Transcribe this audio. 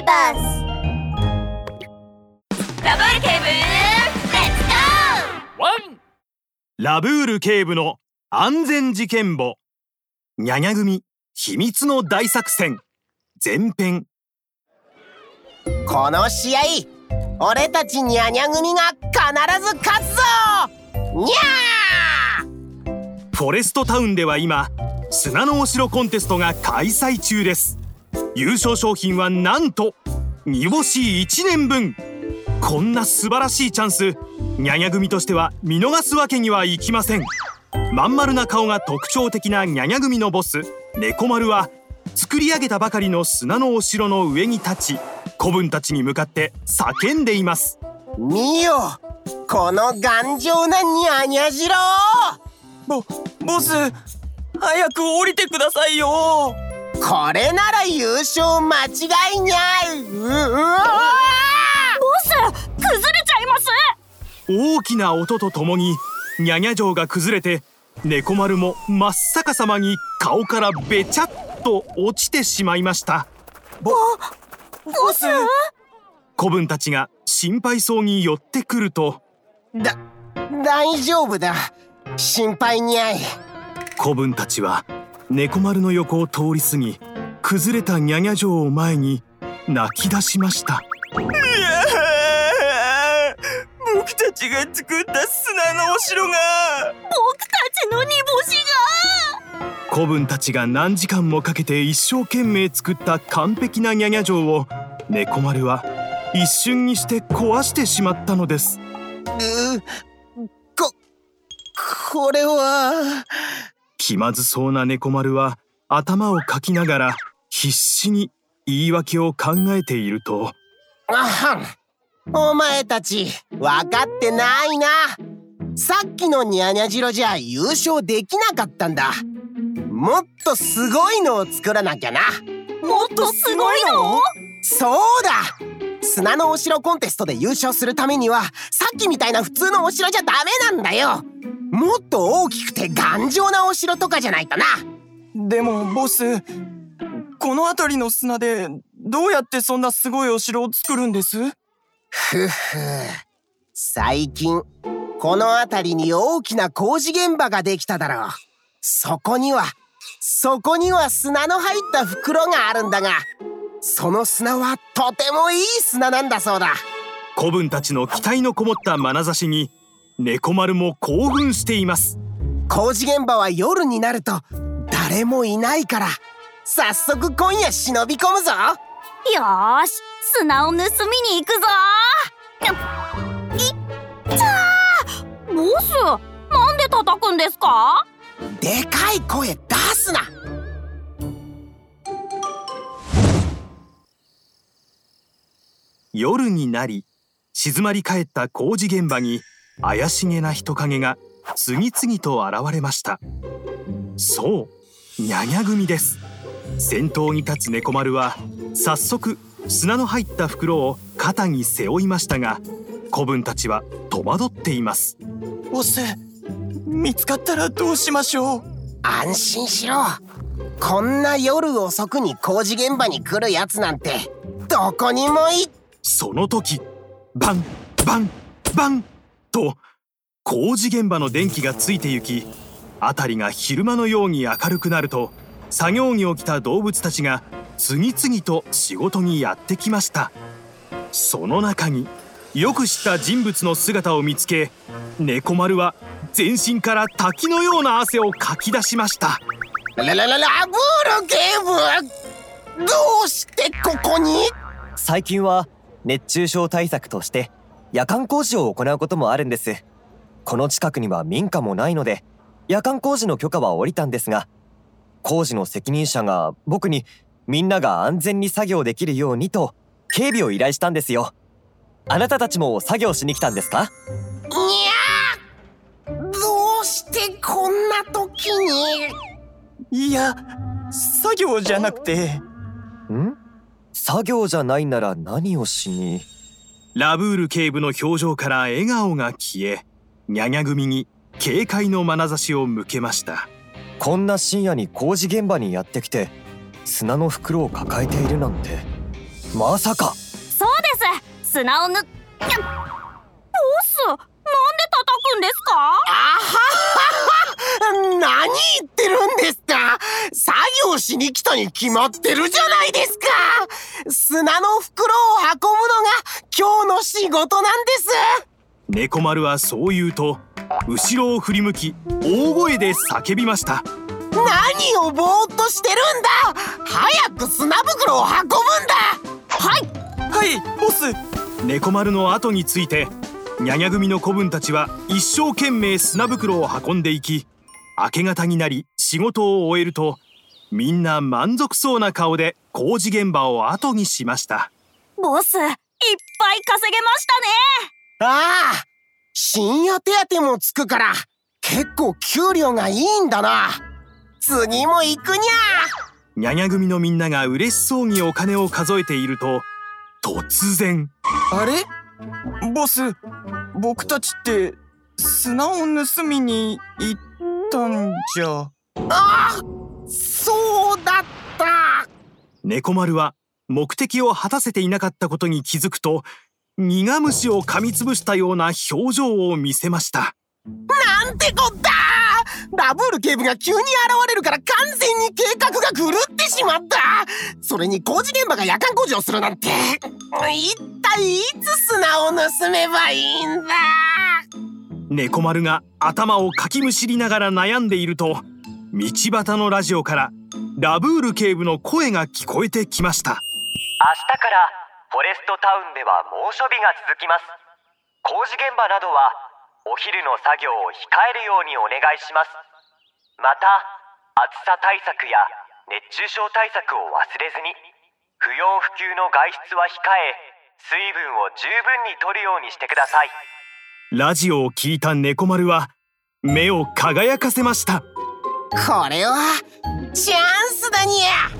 ーバスラブール警部レッツゴーワンラブール警部の安全事件簿。ニャニャ組秘密の大作戦。前編。この試合俺たちニャニャ組が必ず勝つぞ。にゃー！フォレストタウンでは今砂のお城コンテストが開催中です優勝賞品はなんと煮干し1年分。こんな素晴らしいチャンスニャニャ組としては見逃すわけにはいきません。まん丸な顔が特徴的なニャニャ組のボス猫丸は作り上げたばかりの砂のお城の上に立ち子分たちに向かって叫んでいます。見よこの頑丈なニャニャ城。ボボス早く降りてくださいよこれなら優勝間違いにゃい。うボス崩れちゃいます？大きな音とともにニャニャ城が崩れて猫丸も真っ逆さまに顔からべちゃっと落ちてしまいました。ボボス子分たちが心配そうに寄ってくると。だ大丈夫だ。心配にゃい。子分たちは猫丸の横を通り過ぎ崩れたニャニャ城を前に泣き出しました。僕たちが作った砂のお城が。僕たちの煮干しが。子分たちが何時間もかけて一生懸命作った完璧なニャニャ城を猫丸は一瞬にして壊してしまったのです。うここれは気まずそうな猫丸は頭をかきながら必死に言い訳を考えていると。あはんお前たち分かってないな。さっきのニャニャ城じゃ優勝できなかったんだ。もっとすごいのを作らなきゃな。もっとすごいの？そうだ。砂のお城コンテストで優勝するためにはさっきみたいな普通のお城じゃダメなんだよもっと大きくて頑丈なお城とかじゃないとな。でもボスこの辺りの砂でどうやってそんなすごいお城を作るんです？ふふ。最近この辺りに大きな工事現場ができただろう。そこにはそこには砂の入った袋があるんだがその砂はとてもいい砂なんだそうだ。子分たちの期待のこもった眼差しに猫丸も興奮しています。工事現場は夜になると誰もいないから。早速今夜忍び込むぞ。よーし砂を盗みに行くぞ。いっちゃーボスなんで叩くんですか？でかい声出すな。夜になり静まり返った工事現場に怪しげな人影が次々と現れました。そうニャニャ組です。先頭に立つ猫丸は早速砂の入った袋を肩に背負いましたが子分たちは戸惑っています。ボス見つかったらどうしましょう。安心しろ。こんな夜遅くに工事現場に来るやつなんてどこにもいその時バンバンバンと工事現場の電気がついて行き辺りが昼間のように明るくなると作業着を着た動物たちが次々と仕事にやってきました。その中によく知った人物の姿を見つけ猫丸は全身から滝のような汗をかき出しました。ラララララブール警部どうしてここに？最近は熱中症対策として夜間工事を行うこともあるんです。この近くには民家もないので夜間工事の許可は下りたんですが工事の責任者が僕にみんなが安全に作業できるようにと警備を依頼したんですよ。あなたたちも作業しに来たんですか？にゃーどうしてこんな時に？いや作業じゃなくて。ん？作業じゃないなら何をしに？ラブール警部の表情から笑顔が消えニャニャ組に警戒の眼差しを向けました。こんな深夜に工事現場にやってきて砂の袋を抱えているなんて。まさか！そうです！砂をぬやボスなんで叩くんですか？あはははってるんですか？作業しに来たに決まってるじゃないですか！砂の袋を運ぶのが今日の仕事なんです。猫丸はそう言うと後ろを振り向き大声で叫びました。何をぼーっとしてるんだ！早く砂袋を運ぶんだ！はいはいボス。猫丸の後についてニャニャ組の子分たちは一生懸命砂袋を運んでいき明け方になり仕事を終えるとみんな満足そうな顔で工事現場を後にしました。ボスいっぱい稼げましたね。ああ深夜手当もつくから結構給料がいいんだな。次も行くにゃ。ニャニャ組のみんなが嬉しそうにお金を数えていると突然。あれ？ボス僕たちって砂を盗みに行ったんじゃ。ああそうだった。猫丸は目的を果たせていなかったことに気づくと苦虫を噛みつぶしたような表情を見せました。なんてこった。ラブール警部が急に現れるから完全に計画が狂ってしまった。それに工事現場が夜間工事をするなんて。一体いつ砂を盗めばいいんだ猫丸が頭をかきむしりながら悩んでいると道端のラジオからラブール警部の声が聞こえてきました。明日からフォレストタウンでは猛暑日が続きます。工事現場などはお昼の作業を控えるようにお願いします。また暑さ対策や熱中症対策を忘れずに不要不急の外出は控え水分を十分に摂るようにしてください。ラジオを聞いた猫丸は目を輝かせました。これはチャンスだにゃ。